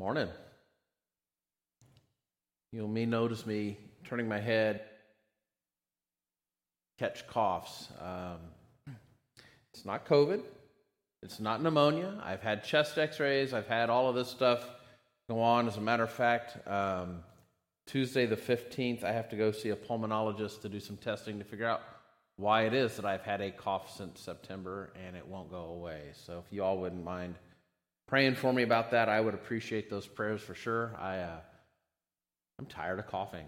Morning. You may notice me turning my head, catch coughs. Um, it's not COVID. It's not pneumonia. I've had chest x rays. I've had all of this stuff go on. As a matter of fact, um, Tuesday the 15th, I have to go see a pulmonologist to do some testing to figure out why it is that I've had a cough since September and it won't go away. So if you all wouldn't mind praying for me about that. I would appreciate those prayers for sure. I, uh, I'm tired of coughing.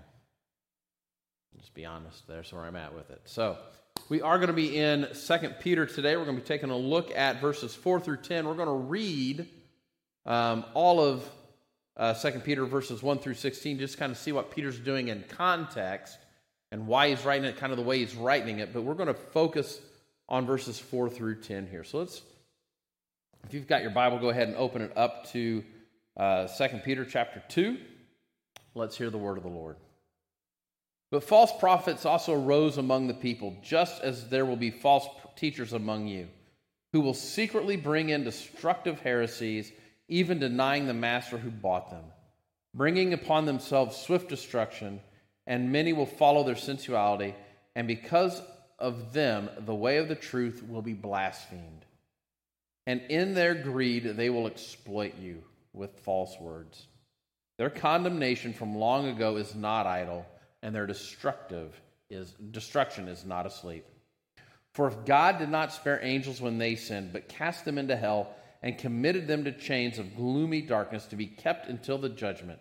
Just be honest. There's where I'm at with it. So we are going to be in Second Peter today. We're going to be taking a look at verses 4 through 10. We're going to read um, all of uh, 2 Peter verses 1 through 16, just kind of see what Peter's doing in context and why he's writing it kind of the way he's writing it. But we're going to focus on verses 4 through 10 here. So let's if you've got your Bible, go ahead and open it up to uh, 2 Peter chapter 2. Let's hear the word of the Lord. But false prophets also rose among the people, just as there will be false teachers among you, who will secretly bring in destructive heresies, even denying the master who bought them, bringing upon themselves swift destruction, and many will follow their sensuality, and because of them, the way of the truth will be blasphemed. And in their greed, they will exploit you with false words. Their condemnation from long ago is not idle, and their destructive is, destruction is not asleep. For if God did not spare angels when they sinned, but cast them into hell and committed them to chains of gloomy darkness to be kept until the judgment,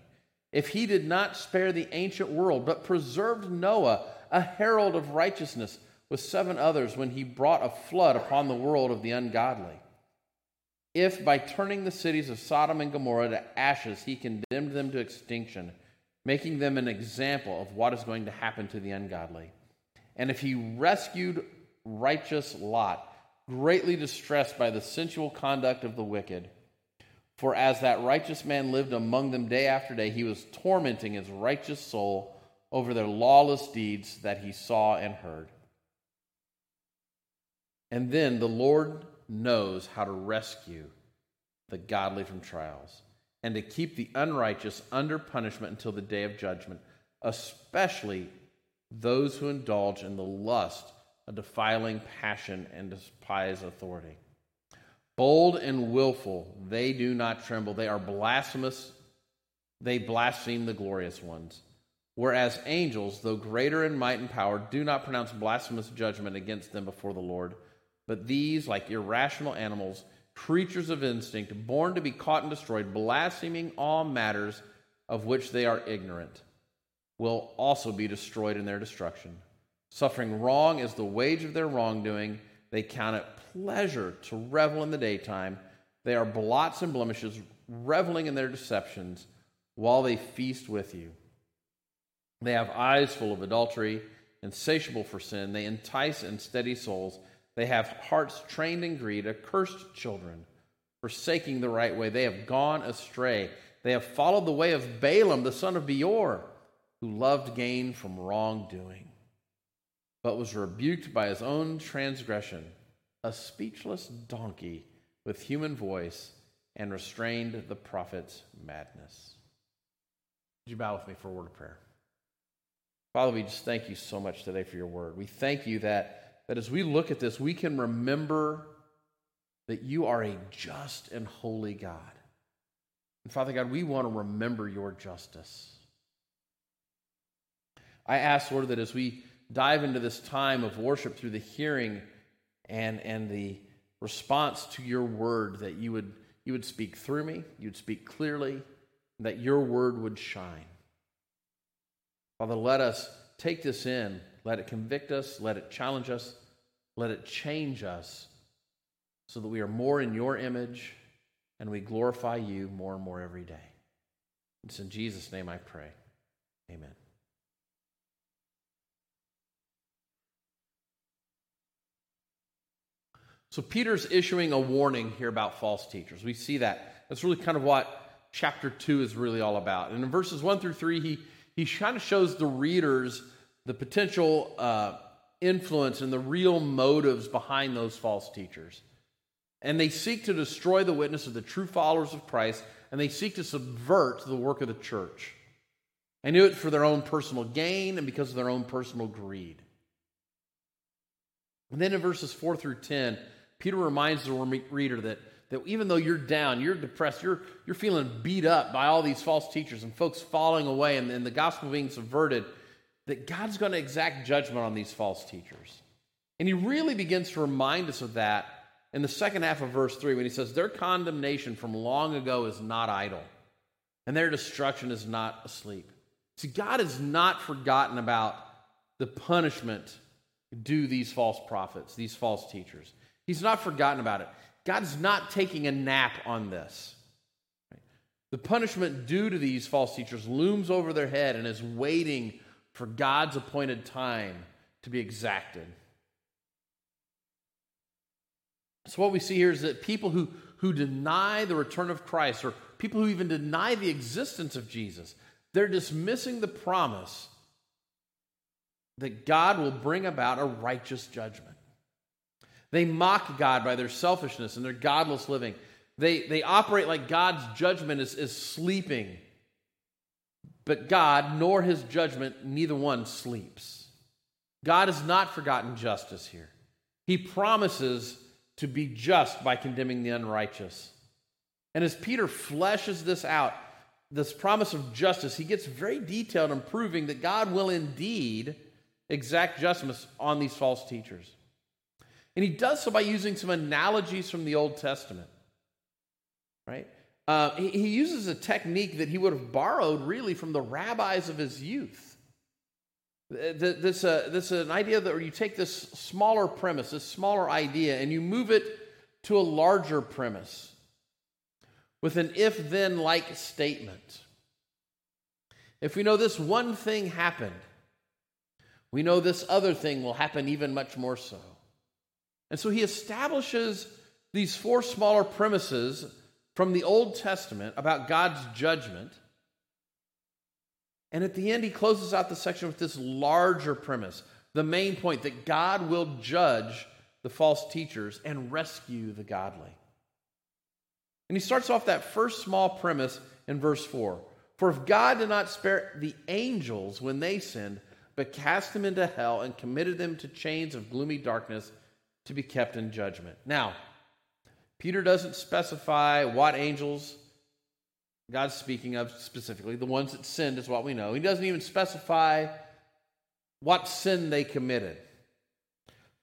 if he did not spare the ancient world, but preserved Noah, a herald of righteousness, with seven others, when he brought a flood upon the world of the ungodly, if by turning the cities of Sodom and Gomorrah to ashes he condemned them to extinction, making them an example of what is going to happen to the ungodly. And if he rescued righteous Lot, greatly distressed by the sensual conduct of the wicked, for as that righteous man lived among them day after day, he was tormenting his righteous soul over their lawless deeds that he saw and heard. And then the Lord knows how to rescue the godly from trials and to keep the unrighteous under punishment until the day of judgment, especially those who indulge in the lust of defiling passion and despise authority. Bold and willful, they do not tremble. They are blasphemous. They blaspheme the glorious ones. Whereas angels, though greater in might and power, do not pronounce blasphemous judgment against them before the Lord. But these, like irrational animals, creatures of instinct, born to be caught and destroyed, blaspheming all matters of which they are ignorant, will also be destroyed in their destruction. Suffering wrong is the wage of their wrongdoing. They count it pleasure to revel in the daytime. They are blots and blemishes, reveling in their deceptions while they feast with you. They have eyes full of adultery, insatiable for sin. They entice and steady souls. They have hearts trained in greed, accursed children, forsaking the right way. They have gone astray. They have followed the way of Balaam, the son of Beor, who loved gain from wrongdoing, but was rebuked by his own transgression, a speechless donkey with human voice, and restrained the prophet's madness. Would you bow with me for a word of prayer? Father, we just thank you so much today for your word. We thank you that that as we look at this, we can remember that you are a just and holy God. And Father God, we want to remember your justice. I ask, Lord, that as we dive into this time of worship through the hearing and, and the response to your word, that you would, you would speak through me, you would speak clearly, that your word would shine. Father, let us take this in, let it convict us, let it challenge us, let it change us so that we are more in your image and we glorify you more and more every day. It's in Jesus' name I pray. Amen. So Peter's issuing a warning here about false teachers. We see that. That's really kind of what chapter 2 is really all about. And in verses 1 through 3, he, he kind of shows the readers the potential uh, influence and the real motives behind those false teachers. And they seek to destroy the witness of the true followers of Christ and they seek to subvert the work of the church. They do it for their own personal gain and because of their own personal greed. And then in verses 4 through 10, Peter reminds the reader that, that even though you're down, you're depressed, you're, you're feeling beat up by all these false teachers and folks falling away and, and the gospel being subverted, that God's going to exact judgment on these false teachers. And he really begins to remind us of that in the second half of verse 3 when he says, Their condemnation from long ago is not idle, and their destruction is not asleep. See, God has not forgotten about the punishment due these false prophets, these false teachers. He's not forgotten about it. God's not taking a nap on this. The punishment due to these false teachers looms over their head and is waiting for God's appointed time to be exacted. So, what we see here is that people who, who deny the return of Christ, or people who even deny the existence of Jesus, they're dismissing the promise that God will bring about a righteous judgment. They mock God by their selfishness and their godless living. They, they operate like God's judgment is, is sleeping. But God, nor his judgment, neither one sleeps. God has not forgotten justice here. He promises to be just by condemning the unrighteous. And as Peter fleshes this out, this promise of justice, he gets very detailed in proving that God will indeed exact justice on these false teachers. And he does so by using some analogies from the Old Testament. Right? Uh, he, he uses a technique that he would have borrowed really from the rabbis of his youth. This, uh, this is an idea that you take this smaller premise, this smaller idea, and you move it to a larger premise with an if then like statement. If we know this one thing happened, we know this other thing will happen even much more so. And so he establishes these four smaller premises from the Old Testament about God's judgment. And at the end, he closes out the section with this larger premise the main point that God will judge the false teachers and rescue the godly. And he starts off that first small premise in verse 4. For if God did not spare the angels when they sinned, but cast them into hell and committed them to chains of gloomy darkness to be kept in judgment. Now, Peter doesn't specify what angels God's speaking of specifically. The ones that sinned is what we know. He doesn't even specify what sin they committed.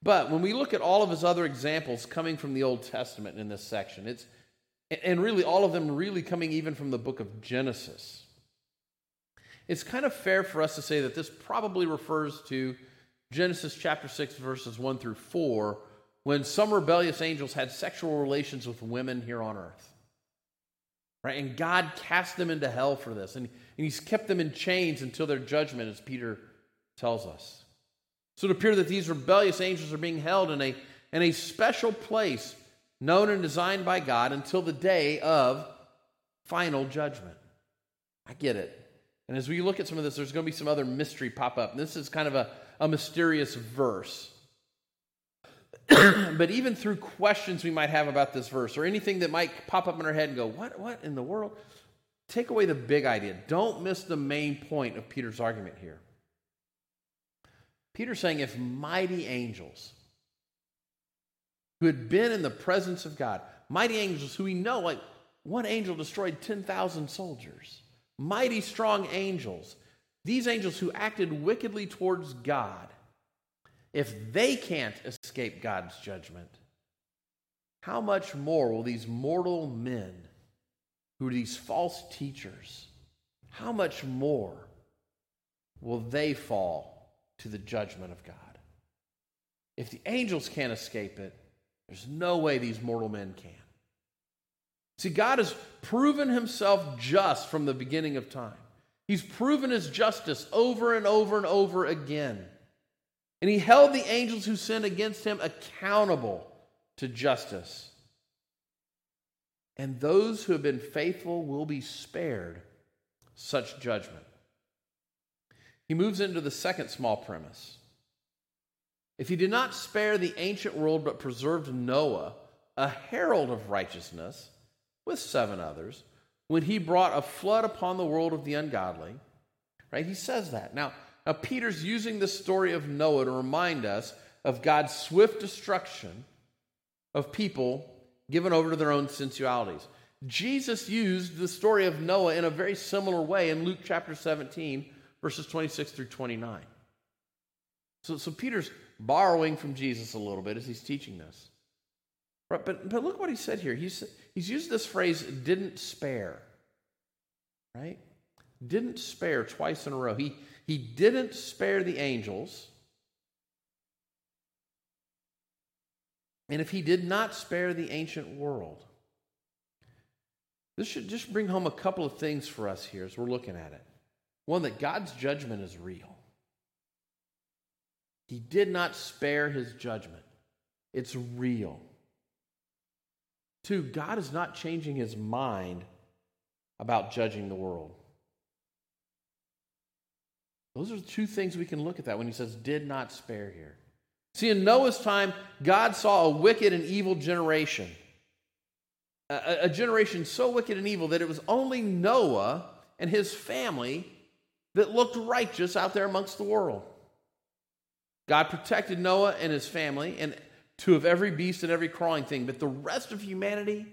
But when we look at all of his other examples coming from the Old Testament in this section, it's and really all of them really coming even from the book of Genesis. It's kind of fair for us to say that this probably refers to Genesis chapter 6, verses 1 through 4, when some rebellious angels had sexual relations with women here on earth. Right? And God cast them into hell for this. And, and He's kept them in chains until their judgment, as Peter tells us. So it appears that these rebellious angels are being held in a, in a special place known and designed by God until the day of final judgment. I get it. And as we look at some of this, there's going to be some other mystery pop up. This is kind of a, a mysterious verse. but even through questions we might have about this verse or anything that might pop up in our head and go, what, what in the world? Take away the big idea. Don't miss the main point of Peter's argument here. Peter's saying if mighty angels, who had been in the presence of God, mighty angels who we know, like one angel destroyed 10,000 soldiers, mighty strong angels, these angels who acted wickedly towards God, if they can't escape God's judgment, how much more will these mortal men, who are these false teachers, how much more will they fall to the judgment of God? If the angels can't escape it, there's no way these mortal men can. See, God has proven himself just from the beginning of time. He's proven his justice over and over and over again. And he held the angels who sinned against him accountable to justice. And those who have been faithful will be spared such judgment. He moves into the second small premise. If he did not spare the ancient world but preserved Noah, a herald of righteousness, with seven others, when he brought a flood upon the world of the ungodly. Right? He says that. Now, now Peter's using the story of Noah to remind us of God's swift destruction of people given over to their own sensualities. Jesus used the story of Noah in a very similar way in Luke chapter 17, verses 26 through 29. So, so Peter's borrowing from Jesus a little bit as he's teaching this. Right, but, but look what he said here. He's, he's used this phrase, didn't spare. Right? Didn't spare twice in a row. He, he didn't spare the angels. And if he did not spare the ancient world, this should just bring home a couple of things for us here as we're looking at it. One, that God's judgment is real. He did not spare his judgment, it's real. Two, God is not changing his mind about judging the world. Those are two things we can look at that when he says, did not spare here. See, in Noah's time, God saw a wicked and evil generation a, a generation so wicked and evil that it was only Noah and his family that looked righteous out there amongst the world. God protected Noah and his family and two of every beast and every crawling thing, but the rest of humanity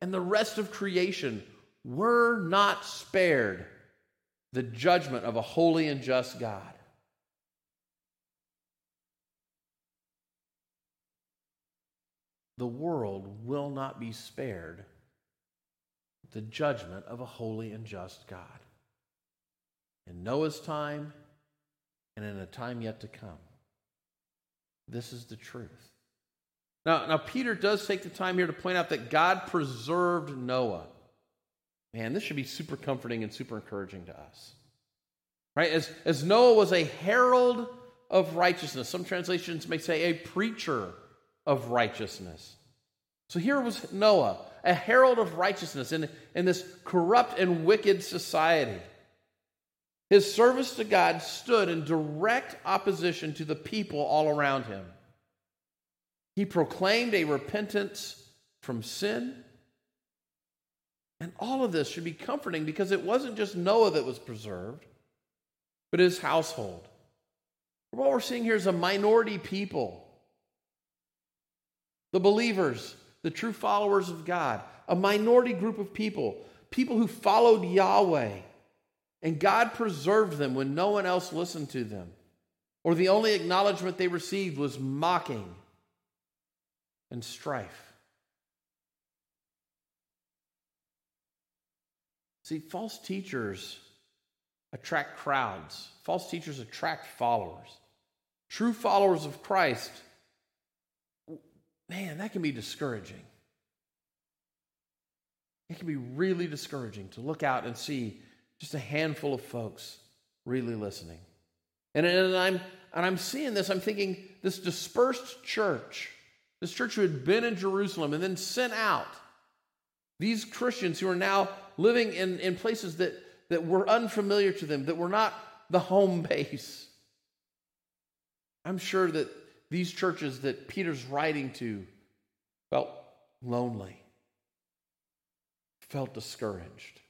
and the rest of creation were not spared the judgment of a holy and just God. the world will not be spared the judgment of a holy and just God. In Noah's time and in a time yet to come. This is the truth. Now, now Peter does take the time here to point out that God preserved Noah. Man, this should be super comforting and super encouraging to us. Right? As, as Noah was a herald of righteousness, some translations may say a preacher of righteousness. So here was Noah, a herald of righteousness in, in this corrupt and wicked society. His service to God stood in direct opposition to the people all around him. He proclaimed a repentance from sin. And all of this should be comforting because it wasn't just Noah that was preserved, but his household. What we're seeing here is a minority people the believers, the true followers of God, a minority group of people, people who followed Yahweh. And God preserved them when no one else listened to them, or the only acknowledgement they received was mocking and strife. See, false teachers attract crowds, false teachers attract followers. True followers of Christ man, that can be discouraging. It can be really discouraging to look out and see just a handful of folks really listening. And, and I'm and I'm seeing this, I'm thinking this dispersed church, this church who had been in Jerusalem and then sent out, these Christians who are now living in, in places that, that were unfamiliar to them, that were not the home base. I'm sure that these churches that Peter's writing to felt lonely, felt discouraged,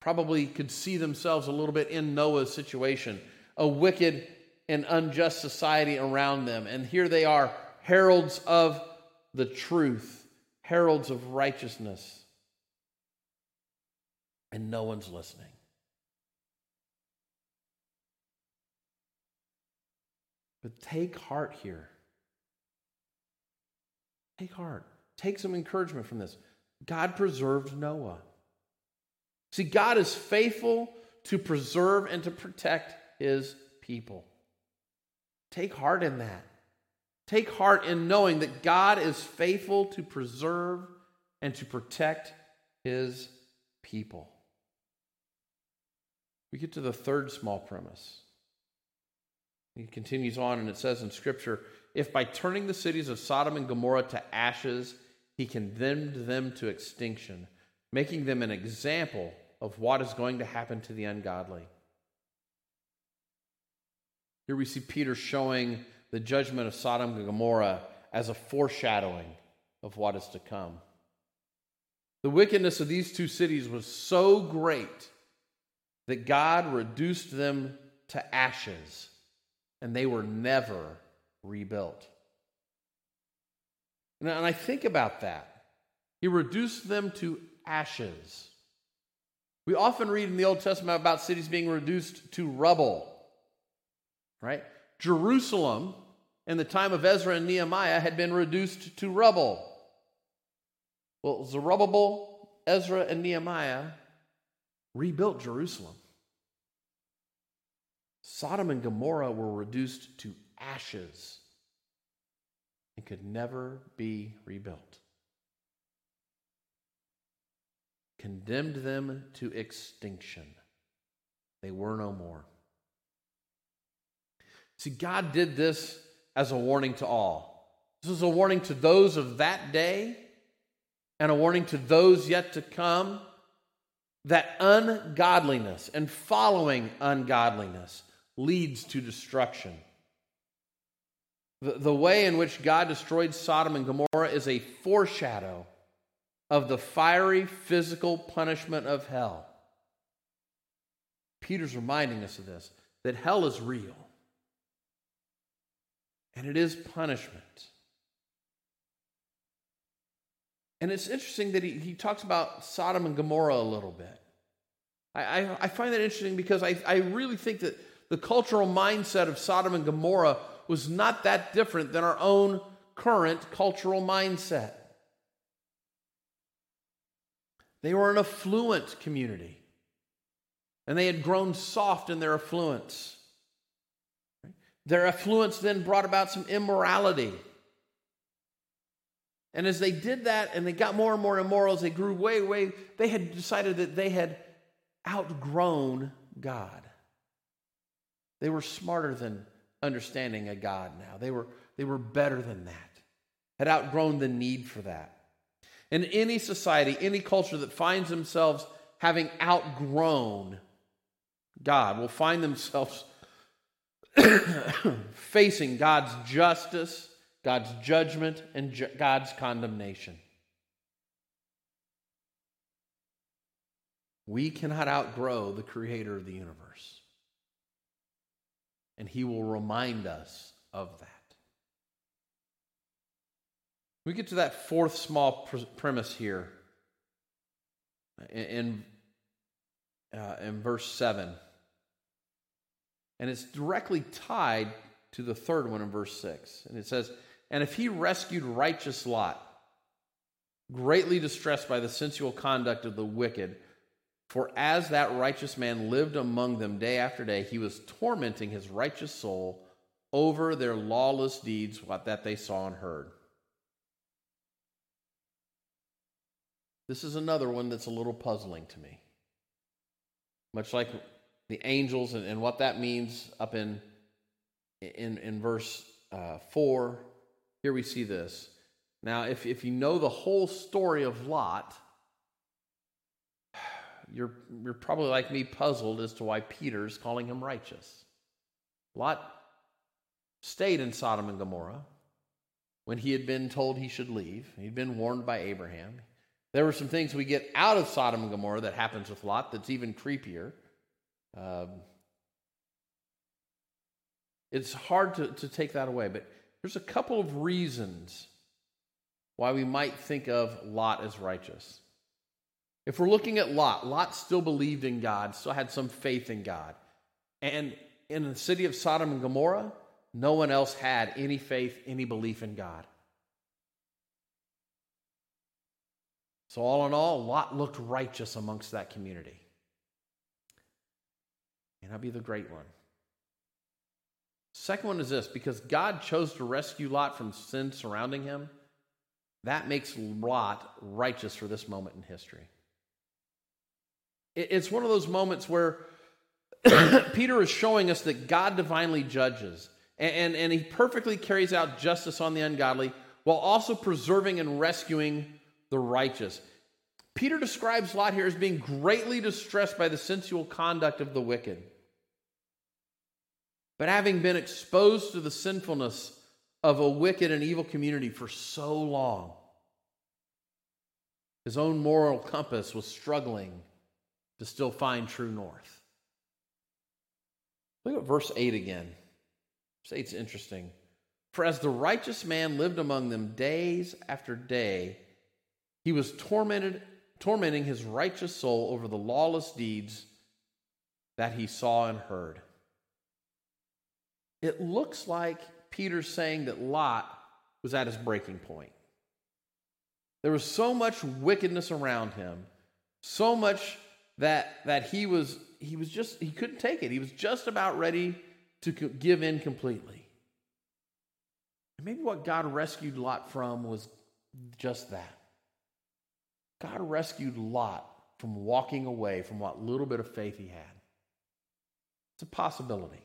probably could see themselves a little bit in Noah's situation, a wicked and unjust society around them. And here they are, heralds of the truth, heralds of righteousness. And no one's listening. But take heart here. Take heart. Take some encouragement from this. God preserved Noah. See, God is faithful to preserve and to protect his people. Take heart in that. Take heart in knowing that God is faithful to preserve and to protect his people. We get to the third small premise. He continues on and it says in Scripture if by turning the cities of Sodom and Gomorrah to ashes, he condemned them to extinction, making them an example of what is going to happen to the ungodly. Here we see Peter showing the judgment of Sodom and Gomorrah as a foreshadowing of what is to come. The wickedness of these two cities was so great that God reduced them to ashes, and they were never rebuilt. And I think about that. He reduced them to ashes. We often read in the Old Testament about cities being reduced to rubble, right? Jerusalem, in the time of Ezra and Nehemiah, had been reduced to rubble. Well, Zerubbabel, Ezra, and Nehemiah rebuilt Jerusalem. Sodom and Gomorrah were reduced to ashes and could never be rebuilt. Condemned them to extinction. They were no more. See, God did this as a warning to all. This is a warning to those of that day and a warning to those yet to come that ungodliness and following ungodliness leads to destruction. The, the way in which God destroyed Sodom and Gomorrah is a foreshadow of the fiery physical punishment of hell. Peter's reminding us of this that hell is real and it is punishment. And it's interesting that he, he talks about Sodom and Gomorrah a little bit. I, I, I find that interesting because I, I really think that the cultural mindset of Sodom and Gomorrah was not that different than our own current cultural mindset. They were an affluent community, and they had grown soft in their affluence. Their affluence then brought about some immorality. And as they did that and they got more and more immoral, as they grew way, way, they had decided that they had outgrown God. They were smarter than understanding a God now. They were, they were better than that, had outgrown the need for that. In any society, any culture that finds themselves having outgrown God will find themselves facing God's justice, God's judgment, and ju- God's condemnation. We cannot outgrow the creator of the universe and he will remind us of that. We get to that fourth small premise here in, uh, in verse 7. And it's directly tied to the third one in verse 6. And it says, And if he rescued righteous Lot, greatly distressed by the sensual conduct of the wicked, for as that righteous man lived among them day after day, he was tormenting his righteous soul over their lawless deeds, what that they saw and heard. This is another one that's a little puzzling to me. Much like the angels and, and what that means up in, in, in verse uh, 4, here we see this. Now, if, if you know the whole story of Lot, you're, you're probably like me puzzled as to why Peter's calling him righteous. Lot stayed in Sodom and Gomorrah when he had been told he should leave. He'd been warned by Abraham. There were some things we get out of Sodom and Gomorrah that happens with Lot that's even creepier. Um, it's hard to, to take that away, but there's a couple of reasons why we might think of Lot as righteous. If we're looking at Lot, Lot still believed in God, still had some faith in God. And in the city of Sodom and Gomorrah, no one else had any faith, any belief in God. So, all in all, Lot looked righteous amongst that community. And that'd be the great one. Second one is this because God chose to rescue Lot from sin surrounding him, that makes Lot righteous for this moment in history. It's one of those moments where Peter is showing us that God divinely judges and, and, and, he perfectly carries out justice on the ungodly while also preserving and rescuing the righteous. Peter describes Lot here as being greatly distressed by the sensual conduct of the wicked. But having been exposed to the sinfulness of a wicked and evil community for so long, His own moral compass was struggling to still find true north. Look at verse 8 again. Verse 8 is interesting. For as the righteous man lived among them days after day, he was tormented, tormenting his righteous soul over the lawless deeds that he saw and heard. It looks like Peter's saying that Lot was at his breaking point. There was so much wickedness around him, so much that, that he was he was just he couldn't take it. He was just about ready to give in completely. And maybe what God rescued Lot from was just that. God rescued Lot from walking away from what little bit of faith he had. It's a possibility.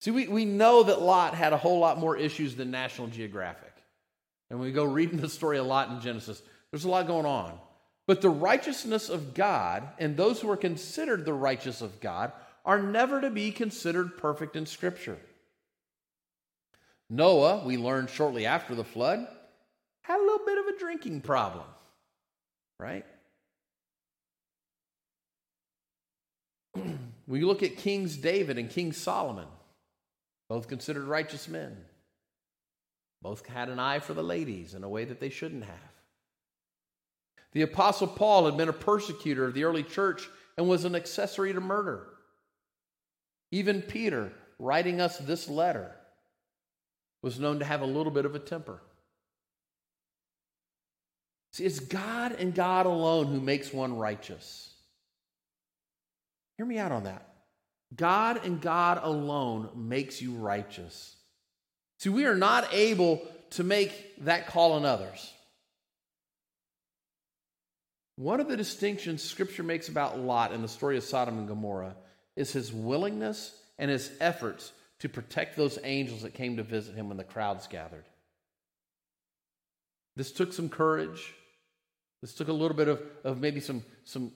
See, we, we know that Lot had a whole lot more issues than National Geographic. And we go reading the story a lot in Genesis, there's a lot going on. But the righteousness of God and those who are considered the righteous of God are never to be considered perfect in Scripture. Noah, we learned shortly after the flood, had a little bit of a drinking problem, right? we look at Kings David and King Solomon, both considered righteous men. Both had an eye for the ladies in a way that they shouldn't have. The Apostle Paul had been a persecutor of the early church and was an accessory to murder. Even Peter, writing us this letter, was known to have a little bit of a temper. See, it's God and God alone who makes one righteous. Hear me out on that. God and God alone makes you righteous. See, we are not able to make that call on others. One of the distinctions Scripture makes about Lot in the story of Sodom and Gomorrah is his willingness and his efforts to protect those angels that came to visit him when the crowds gathered. This took some courage. This took a little bit of, of maybe some, some,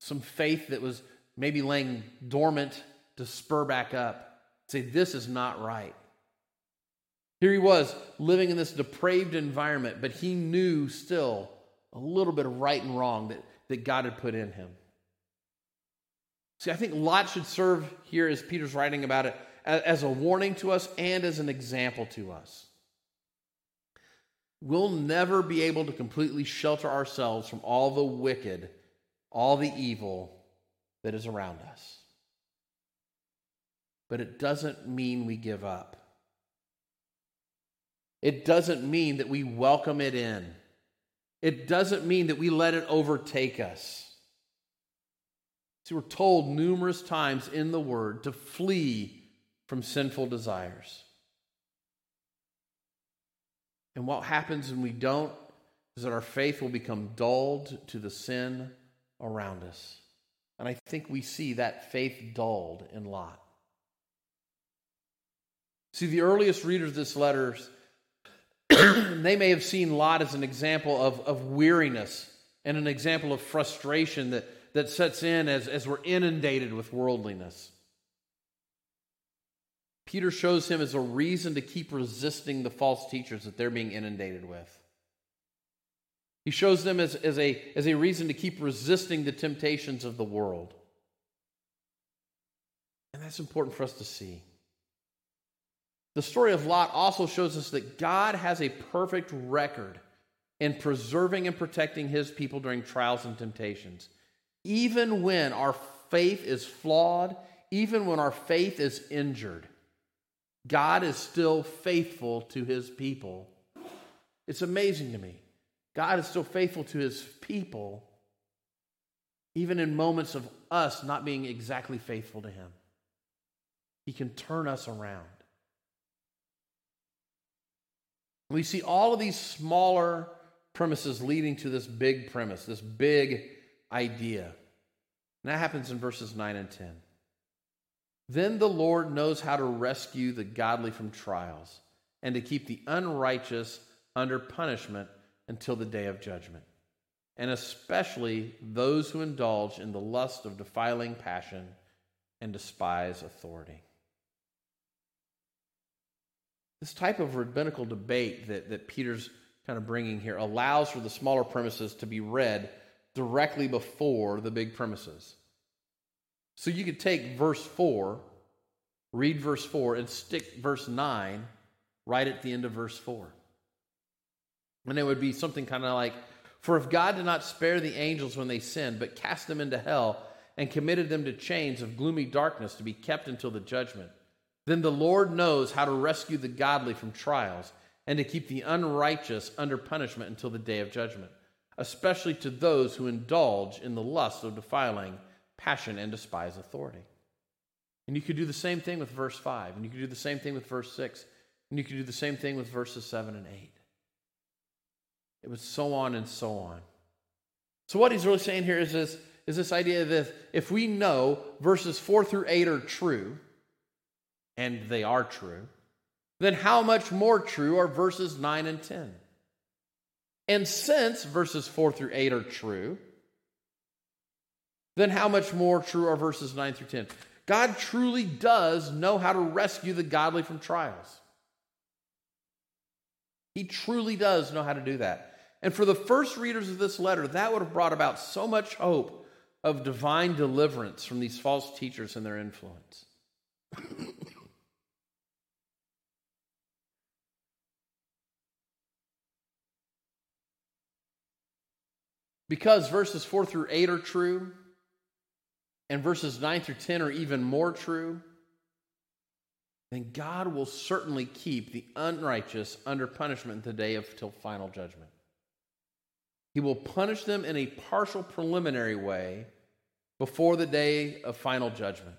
some faith that was maybe laying dormant to spur back up. Say, this is not right. Here he was living in this depraved environment, but he knew still a little bit of right and wrong that, that God had put in him. See, I think Lot should serve here, as Peter's writing about it, as, as a warning to us and as an example to us. We'll never be able to completely shelter ourselves from all the wicked, all the evil that is around us. But it doesn't mean we give up. It doesn't mean that we welcome it in. It doesn't mean that we let it overtake us. See, we're told numerous times in the Word to flee from sinful desires. And what happens when we don't is that our faith will become dulled to the sin around us. And I think we see that faith dulled in Lot. See, the earliest readers of this letter they may have seen Lot as an example of, of weariness and an example of frustration that, that sets in as, as we're inundated with worldliness. Peter shows him as a reason to keep resisting the false teachers that they're being inundated with. He shows them as, as, a, as a reason to keep resisting the temptations of the world. And that's important for us to see. The story of Lot also shows us that God has a perfect record in preserving and protecting his people during trials and temptations. Even when our faith is flawed, even when our faith is injured, God is still faithful to his people. It's amazing to me. God is still faithful to his people, even in moments of us not being exactly faithful to him. He can turn us around. We see all of these smaller premises leading to this big premise, this big idea. And that happens in verses 9 and 10. Then the Lord knows how to rescue the godly from trials and to keep the unrighteous under punishment until the day of judgment, and especially those who indulge in the lust of defiling passion and despise authority. This type of rabbinical debate that, that Peter's kind of bringing here allows for the smaller premises to be read directly before the big premises. So you could take verse 4, read verse 4, and stick verse 9 right at the end of verse 4. And it would be something kind of like For if God did not spare the angels when they sinned, but cast them into hell and committed them to chains of gloomy darkness to be kept until the judgment, then the Lord knows how to rescue the godly from trials and to keep the unrighteous under punishment until the day of judgment, especially to those who indulge in the lust of defiling passion and despise authority. And you could do the same thing with verse 5, and you could do the same thing with verse 6, and you could do the same thing with verses 7 and 8. It was so on and so on. So, what he's really saying here is this, is this idea that if we know verses 4 through 8 are true, and they are true, then how much more true are verses 9 and 10? And since verses 4 through 8 are true, then how much more true are verses 9 through 10? God truly does know how to rescue the godly from trials. He truly does know how to do that. And for the first readers of this letter, that would have brought about so much hope of divine deliverance from these false teachers and their influence. because verses 4 through 8 are true, and verses 9 through 10 are even more true, then God will certainly keep the unrighteous under punishment the day of till final judgment. He will punish them in a partial preliminary way before the day of final judgment.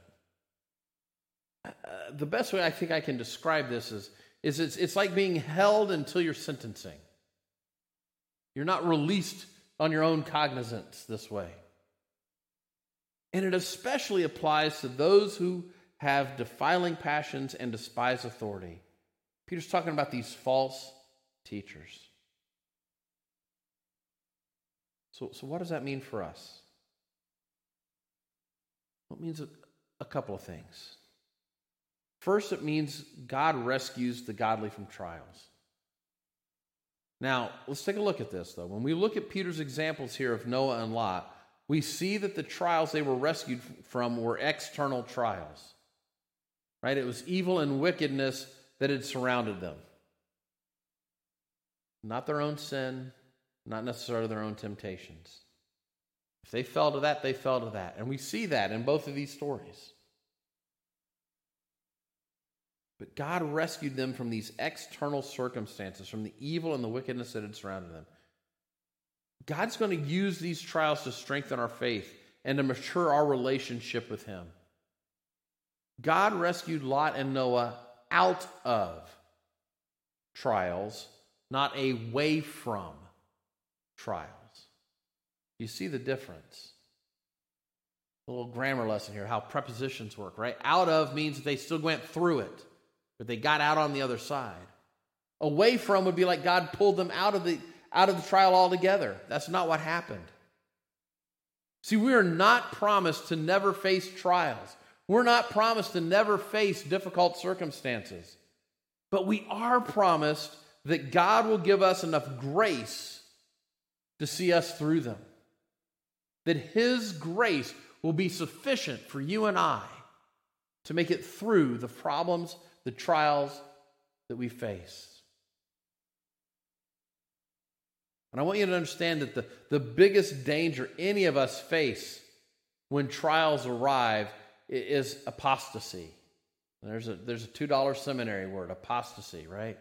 Uh, the best way I think I can describe this is, is it's, it's like being held until your sentencing. You're not released on your own cognizance this way. And it especially applies to those who have defiling passions and despise authority. Peter's talking about these false teachers. So, so what does that mean for us? Well, it means a, a couple of things. First, it means God rescues the godly from trials. Now, let's take a look at this, though. When we look at Peter's examples here of Noah and Lot, we see that the trials they were rescued from were external trials. Right? It was evil and wickedness that had surrounded them. Not their own sin, not necessarily their own temptations. If they fell to that, they fell to that. And we see that in both of these stories. But God rescued them from these external circumstances, from the evil and the wickedness that had surrounded them. God's going to use these trials to strengthen our faith and to mature our relationship with Him. God rescued Lot and Noah out of trials, not away from trials. You see the difference. A little grammar lesson here how prepositions work, right? Out of means that they still went through it, but they got out on the other side. Away from would be like God pulled them out of the out of the trial altogether. That's not what happened. See, we are not promised to never face trials. We're not promised to never face difficult circumstances. But we are promised that God will give us enough grace to see us through them. That His grace will be sufficient for you and I to make it through the problems, the trials that we face. And I want you to understand that the, the biggest danger any of us face when trials arrive is apostasy. There's a, there's a $2 seminary word, apostasy, right?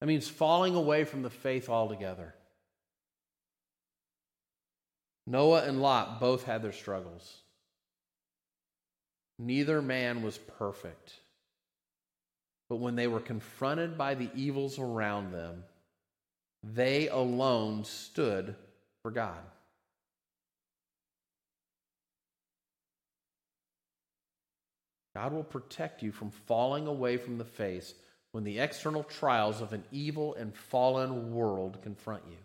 That means falling away from the faith altogether. Noah and Lot both had their struggles. Neither man was perfect. But when they were confronted by the evils around them, they alone stood for God. God will protect you from falling away from the face when the external trials of an evil and fallen world confront you.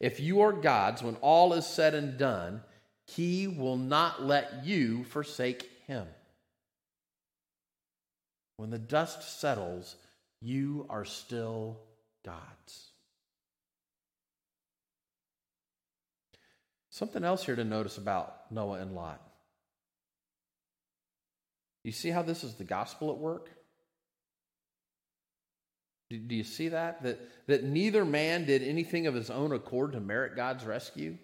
If you are God's, when all is said and done, he will not let you forsake him. When the dust settles, you are still God's. Something else here to notice about Noah and Lot. You see how this is the gospel at work? Do, do you see that? that? That neither man did anything of his own accord to merit God's rescue?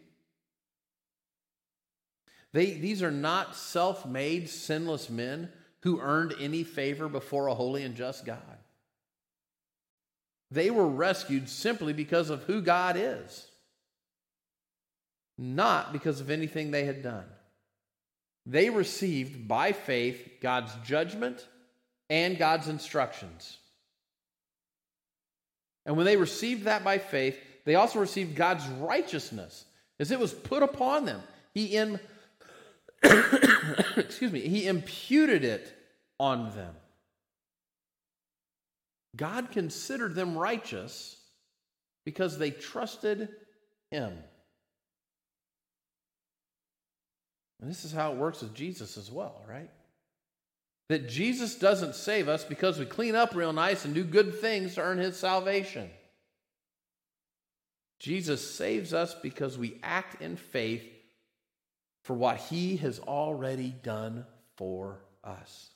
They, these are not self made, sinless men who earned any favor before a holy and just God. They were rescued simply because of who God is, not because of anything they had done. They received by faith God's judgment and God's instructions. And when they received that by faith, they also received God's righteousness as it was put upon them. He in excuse me, he imputed it on them. God considered them righteous because they trusted him. And this is how it works with Jesus as well, right? That Jesus doesn't save us because we clean up real nice and do good things to earn his salvation. Jesus saves us because we act in faith for what he has already done for us.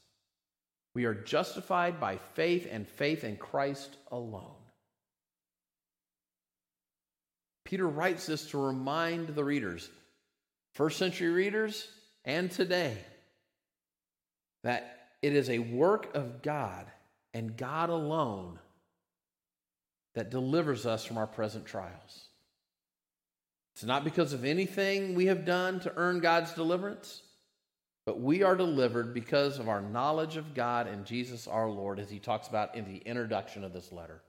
We are justified by faith and faith in Christ alone. Peter writes this to remind the readers, first century readers, and today, that it is a work of God and God alone that delivers us from our present trials. It's not because of anything we have done to earn God's deliverance, but we are delivered because of our knowledge of God and Jesus our Lord, as he talks about in the introduction of this letter.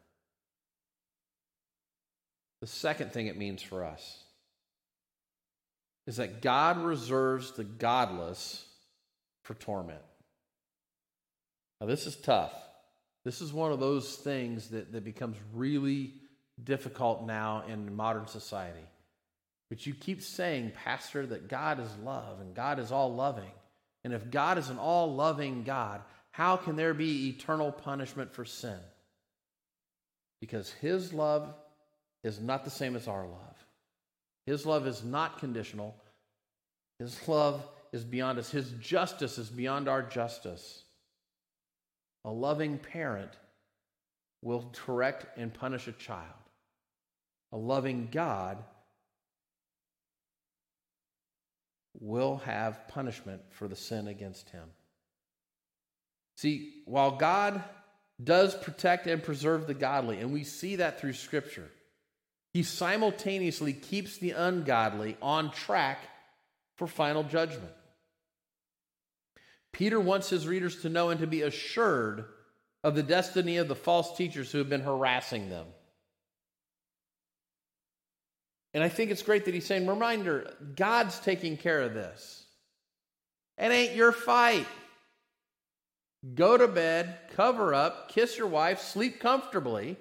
The second thing it means for us is that God reserves the godless for torment. Now, this is tough. This is one of those things that, that becomes really difficult now in modern society. But you keep saying, Pastor, that God is love and God is all loving. And if God is an all loving God, how can there be eternal punishment for sin? Because His love is not the same as our love. His love is not conditional. His love is beyond us. His justice is beyond our justice. A loving parent will correct and punish a child. A loving God will have punishment for the sin against him. See, while God does protect and preserve the godly, and we see that through Scripture, he simultaneously keeps the ungodly on track for final judgment. Peter wants his readers to know and to be assured of the destiny of the false teachers who have been harassing them. And I think it's great that he's saying, reminder, God's taking care of this. It ain't your fight. Go to bed, cover up, kiss your wife, sleep comfortably.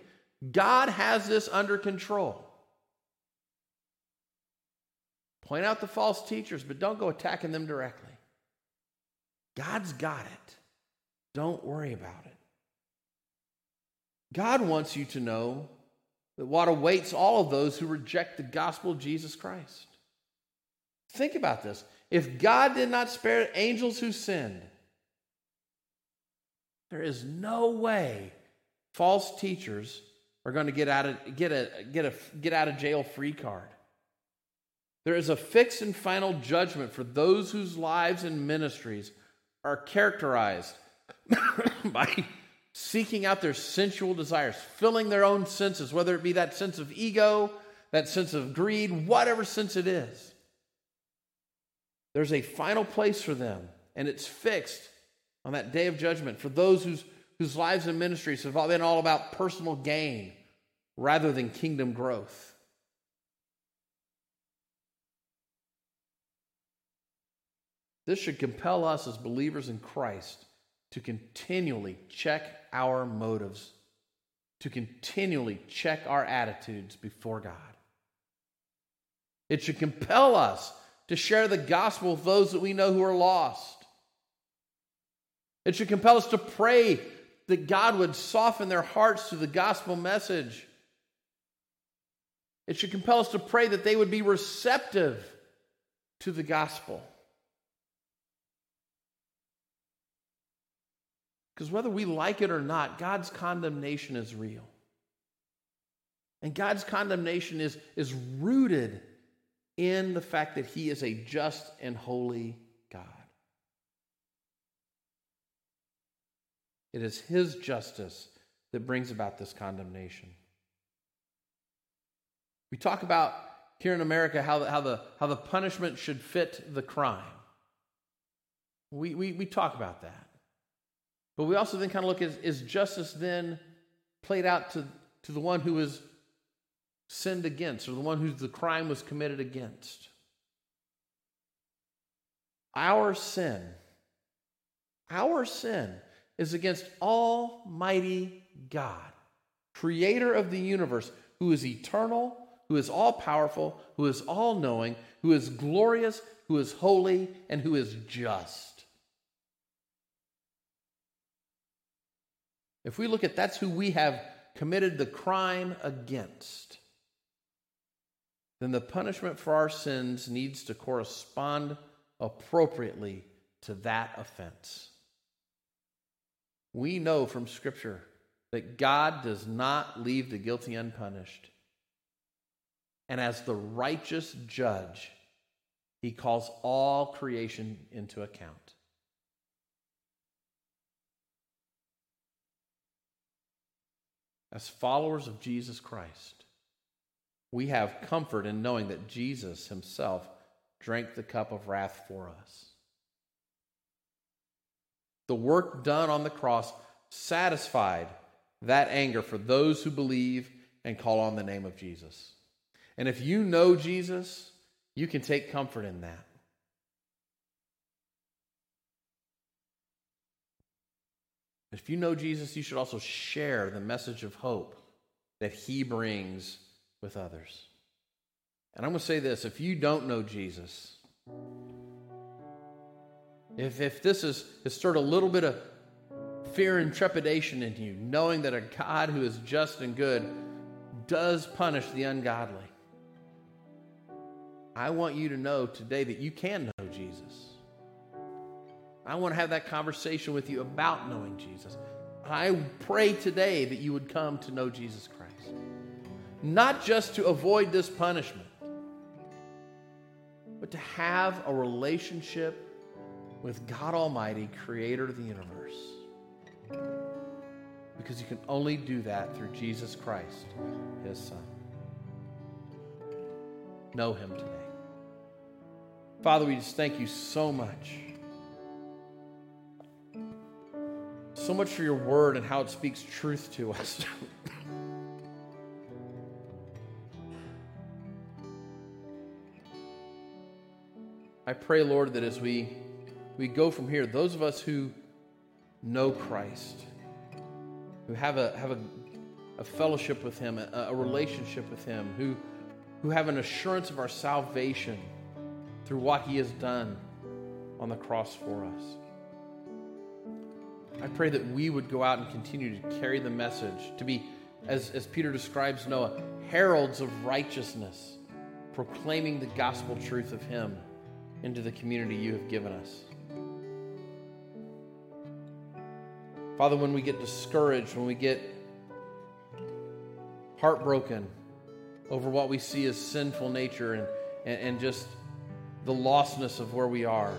God has this under control. Point out the false teachers, but don't go attacking them directly. God's got it. Don't worry about it. God wants you to know that what awaits all of those who reject the gospel of Jesus Christ. Think about this. If God did not spare angels who sinned, there is no way false teachers are going to get out of get a get a get out of jail free card. There is a fixed and final judgment for those whose lives and ministries are characterized by seeking out their sensual desires, filling their own senses, whether it be that sense of ego, that sense of greed, whatever sense it is. There's a final place for them, and it's fixed on that day of judgment for those whose, whose lives and ministries have all been all about personal gain rather than kingdom growth. This should compel us as believers in Christ to continually check our motives, to continually check our attitudes before God. It should compel us to share the gospel with those that we know who are lost. It should compel us to pray that God would soften their hearts to the gospel message. It should compel us to pray that they would be receptive to the gospel. Because whether we like it or not, God's condemnation is real. And God's condemnation is, is rooted in the fact that He is a just and holy God. It is His justice that brings about this condemnation. We talk about here in America how the, how the, how the punishment should fit the crime. We, we, we talk about that. But we also then kind of look at is justice then played out to, to the one who was sinned against or the one who the crime was committed against? Our sin, our sin is against Almighty God, creator of the universe, who is eternal, who is all powerful, who is all knowing, who is glorious, who is holy, and who is just. If we look at that's who we have committed the crime against, then the punishment for our sins needs to correspond appropriately to that offense. We know from Scripture that God does not leave the guilty unpunished. And as the righteous judge, he calls all creation into account. As followers of Jesus Christ, we have comfort in knowing that Jesus himself drank the cup of wrath for us. The work done on the cross satisfied that anger for those who believe and call on the name of Jesus. And if you know Jesus, you can take comfort in that. If you know Jesus, you should also share the message of hope that he brings with others. And I'm going to say this if you don't know Jesus, if, if this is, has stirred a little bit of fear and trepidation in you, knowing that a God who is just and good does punish the ungodly, I want you to know today that you can know Jesus. I want to have that conversation with you about knowing Jesus. I pray today that you would come to know Jesus Christ. Not just to avoid this punishment, but to have a relationship with God Almighty, creator of the universe. Because you can only do that through Jesus Christ, his Son. Know him today. Father, we just thank you so much. So much for your word and how it speaks truth to us. I pray, Lord, that as we, we go from here, those of us who know Christ, who have a, have a, a fellowship with Him, a, a relationship with Him, who, who have an assurance of our salvation through what He has done on the cross for us. I pray that we would go out and continue to carry the message, to be, as, as Peter describes Noah, heralds of righteousness, proclaiming the gospel truth of Him into the community you have given us. Father, when we get discouraged, when we get heartbroken over what we see as sinful nature and, and, and just the lostness of where we are,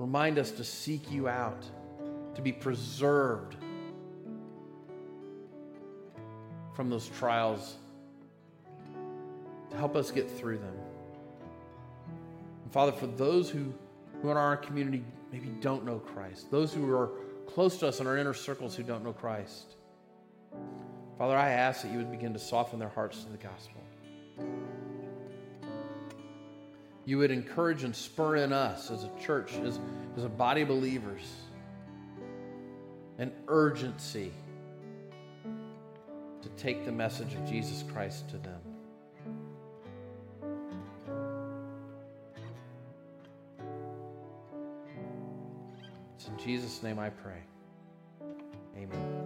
Remind us to seek you out, to be preserved from those trials, to help us get through them. And Father, for those who, who in our community maybe don't know Christ, those who are close to us in our inner circles who don't know Christ, Father, I ask that you would begin to soften their hearts to the gospel you would encourage and spur in us as a church, as, as a body of believers, an urgency to take the message of Jesus Christ to them. It's in Jesus' name I pray. Amen.